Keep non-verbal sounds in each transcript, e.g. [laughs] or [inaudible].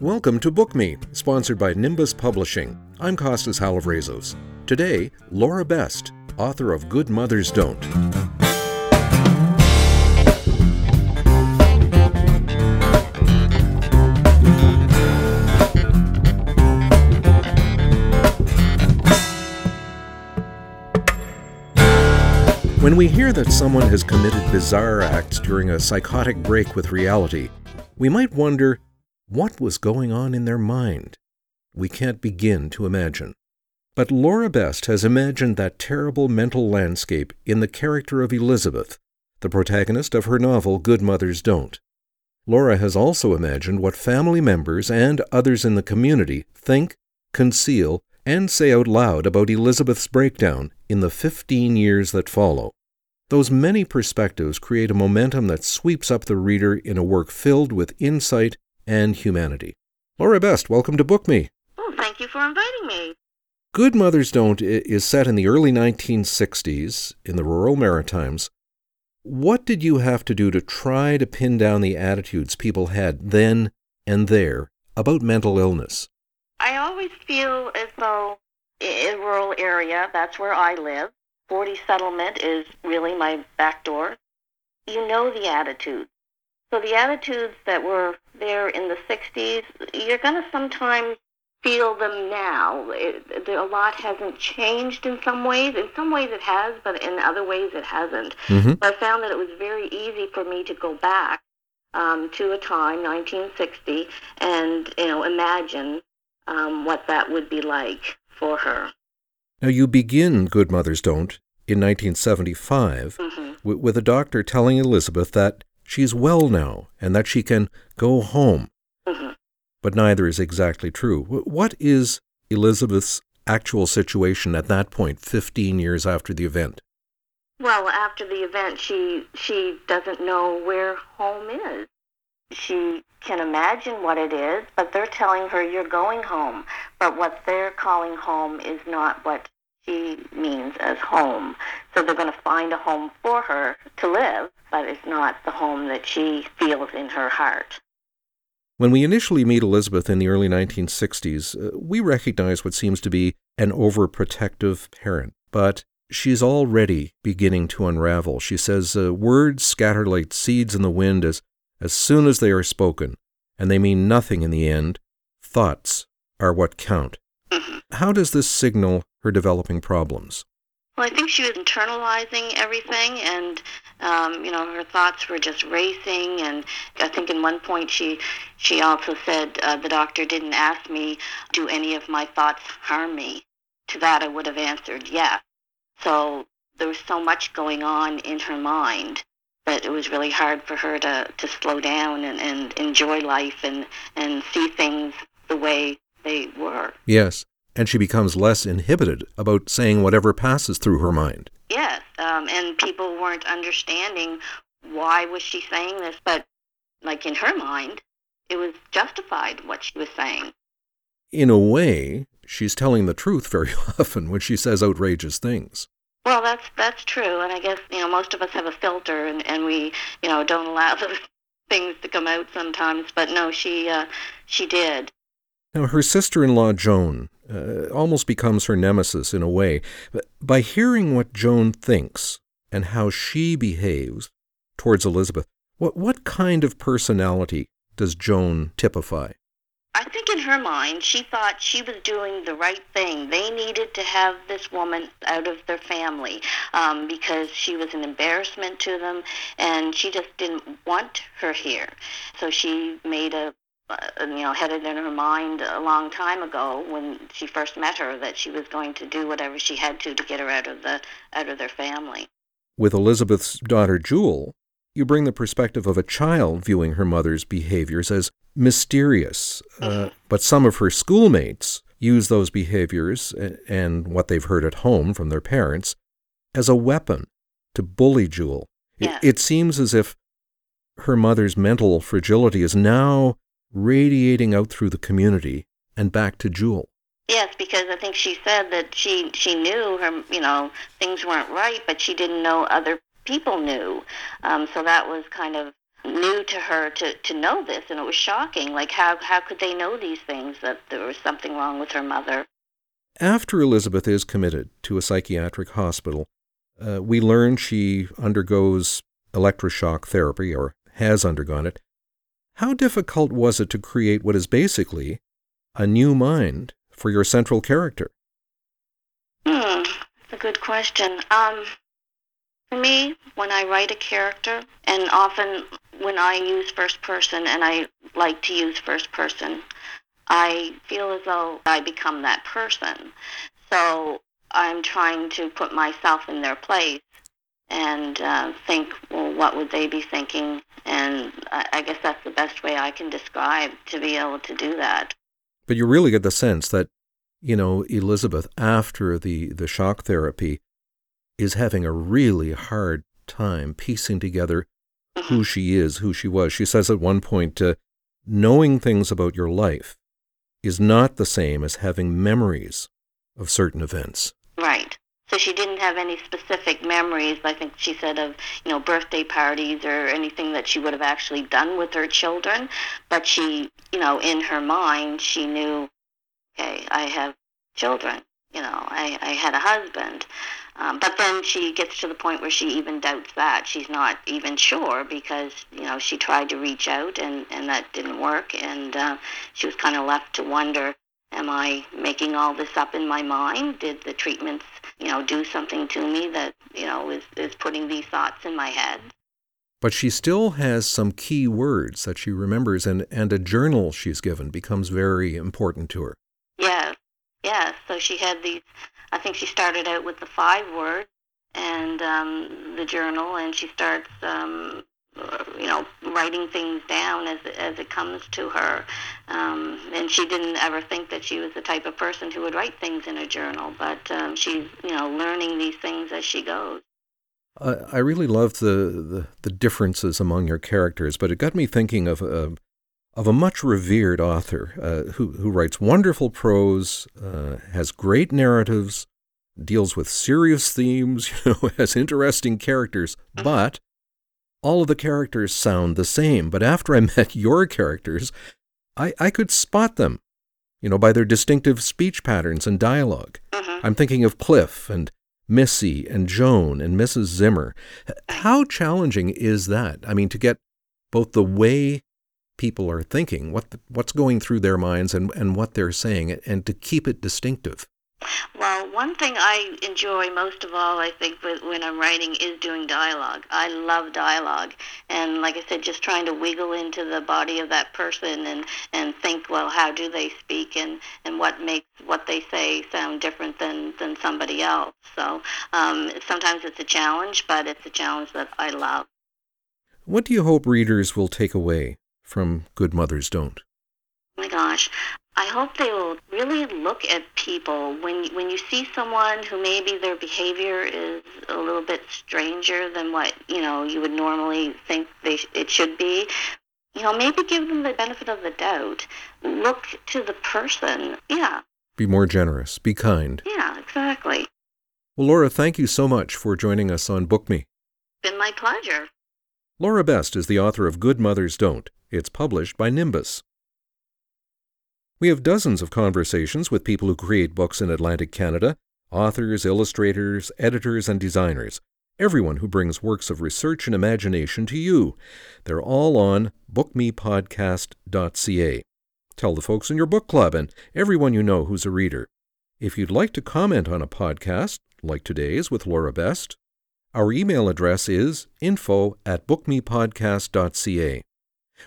Welcome to Book Me, sponsored by Nimbus Publishing. I'm Costas Halavrazos. Today, Laura Best, author of Good Mothers Don't. When we hear that someone has committed bizarre acts during a psychotic break with reality, we might wonder what was going on in their mind? We can't begin to imagine. But Laura Best has imagined that terrible mental landscape in the character of Elizabeth, the protagonist of her novel Good Mothers Don't. Laura has also imagined what family members and others in the community think, conceal, and say out loud about Elizabeth's breakdown in the 15 years that follow. Those many perspectives create a momentum that sweeps up the reader in a work filled with insight and humanity. Laura Best, welcome to Book Me. Oh, thank you for inviting me. Good Mothers Don't is set in the early 1960s in the rural Maritimes. What did you have to do to try to pin down the attitudes people had then and there about mental illness? I always feel as though in a rural area, that's where I live. 40 settlement is really my back door. You know the attitudes. So the attitudes that were there in the 60s, you're going to sometimes feel them now. It, a lot hasn't changed in some ways. In some ways it has, but in other ways it hasn't. Mm-hmm. I found that it was very easy for me to go back um, to a time, 1960, and you know imagine um, what that would be like for her. Now you begin Good Mothers Don't in 1975 mm-hmm. w- with a doctor telling Elizabeth that she's well now and that she can go home. Mm-hmm. But neither is exactly true. What is Elizabeth's actual situation at that point, 15 years after the event? Well, after the event, she she doesn't know where home is. She can imagine what it is, but they're telling her you're going home. But what they're calling home is not what she means as home. So they're going to find a home for her to live, but it's not the home that she feels in her heart. When we initially meet Elizabeth in the early 1960s, uh, we recognize what seems to be an overprotective parent, but she's already beginning to unravel. She says, uh, Words scatter like seeds in the wind as, as soon as they are spoken, and they mean nothing in the end. Thoughts are what count. Mm-hmm. How does this signal her developing problems? Well, I think she was internalizing everything, and um, you know, her thoughts were just racing. And I think in one point she she also said uh, the doctor didn't ask me, "Do any of my thoughts harm me?" To that, I would have answered yes. So there was so much going on in her mind that it was really hard for her to, to slow down and, and enjoy life and, and see things the way they were. Yes and she becomes less inhibited about saying whatever passes through her mind. Yes, um, and people weren't understanding why was she saying this, but like in her mind, it was justified what she was saying. In a way, she's telling the truth very [laughs] often when she says outrageous things. Well, that's that's true, and I guess you know most of us have a filter, and, and we you know don't allow [laughs] those things to come out sometimes. But no, she uh, she did. Now, her sister in law, Joan, uh, almost becomes her nemesis in a way. By hearing what Joan thinks and how she behaves towards Elizabeth, what, what kind of personality does Joan typify? I think in her mind, she thought she was doing the right thing. They needed to have this woman out of their family um, because she was an embarrassment to them, and she just didn't want her here. So she made a you know, had it in her mind a long time ago when she first met her that she was going to do whatever she had to to get her out of the out of their family. With Elizabeth's daughter Jewel, you bring the perspective of a child viewing her mother's behaviors as mysterious, uh, mm-hmm. but some of her schoolmates use those behaviors and what they've heard at home from their parents as a weapon to bully Jewel. Yes. It, it seems as if her mother's mental fragility is now radiating out through the community and back to Jewel. Yes, because I think she said that she she knew her you know things weren't right, but she didn't know other people knew. Um, so that was kind of new to her to, to know this, and it was shocking. Like, how, how could they know these things, that there was something wrong with her mother? After Elizabeth is committed to a psychiatric hospital, uh, we learn she undergoes electroshock therapy or has undergone it. How difficult was it to create what is basically a new mind for your central character? Hmm, that's a good question. Um, for me, when I write a character, and often when I use first person, and I like to use first person, I feel as though I become that person. So I'm trying to put myself in their place and uh, think, well, what would they be thinking? And I, I guess that's the best way I can describe to be able to do that. But you really get the sense that, you know, Elizabeth, after the, the shock therapy, is having a really hard time piecing together Mm-hmm. who she is, who she was. She says at one point, uh, knowing things about your life is not the same as having memories of certain events. Right. So she didn't have any specific memories, I think she said, of, you know, birthday parties or anything that she would have actually done with her children. But she, you know, in her mind, she knew, okay, I have children. You know, I, I had a husband. Um, but then she gets to the point where she even doubts that. She's not even sure because, you know, she tried to reach out and, and that didn't work. And uh, she was kind of left to wonder, am I making all this up in my mind? Did the treatments, you know, do something to me that, you know, is, is putting these thoughts in my head? But she still has some key words that she remembers, and, and a journal she's given becomes very important to her. Yes, yes. So she had these I think she started out with the five words and um, the journal, and she starts, um, you know, writing things down as as it comes to her. Um, and she didn't ever think that she was the type of person who would write things in a journal, but um, she's, you know, learning these things as she goes. I really love the, the, the differences among your characters, but it got me thinking of a of a much revered author uh, who, who writes wonderful prose, uh, has great narratives, deals with serious themes, [laughs] you know, has interesting characters, but all of the characters sound the same. But after I [laughs] met your characters, I, I could spot them, you know, by their distinctive speech patterns and dialog Mm-hmm. I'm thinking of Cliff and Missy and Joan and Mrs. Zimmer. How challenging is that? I mean, to get both the way people are thinking, what the, what's going through their minds, and, and what they're saying, and to keep it distinctive. Well, one thing I enjoy most of all, I think, when I'm writing is doing dialogue. I love dialogue, and like I said, just trying to wiggle into the body of that person and and think, well, how do they speak, and and what makes what they say sound different than than somebody else. So um, sometimes it's a challenge, but it's a challenge that I love. What do you hope readers will take away from Good Mothers Don't? Oh my gosh. I hope they will really look at people when when you see someone who maybe their behavior is a little bit stranger than what you know you would normally think they it should be. You know, maybe give them the benefit of the doubt. Look to the person. Yeah. Be more generous. Be kind. Yeah, exactly. Well, Laura, thank you so much for joining us on Book Me. Been my pleasure. Laura Best is the author of Good Mothers Don't. It's published by Nimbus. We have dozens of conversations with people who create books in Atlantic Canada authors, illustrators, editors, and designers. Everyone who brings works of research and imagination to you. They're all on bookmepodcast.ca. Tell the folks in your book club and everyone you know who's a reader. If you'd like to comment on a podcast, like today's with Laura Best, our email address is info at bookmepodcast.ca.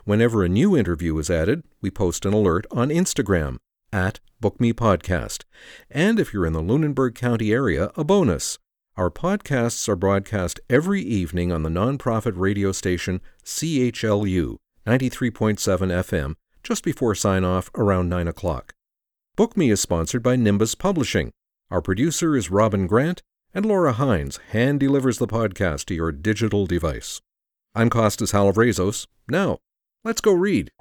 Whenever a new interview is added, we post an alert on Instagram at BookMePodcast. And if you're in the Lunenburg County area, a bonus. Our podcasts are broadcast every evening on the nonprofit radio station CHLU 93.7 FM just before sign off around 9 o'clock. Book Me is sponsored by Nimbus Publishing. Our producer is Robin Grant, and Laura Hines hand delivers the podcast to your digital device. I'm Costas Halavrazos. Now, let's go read.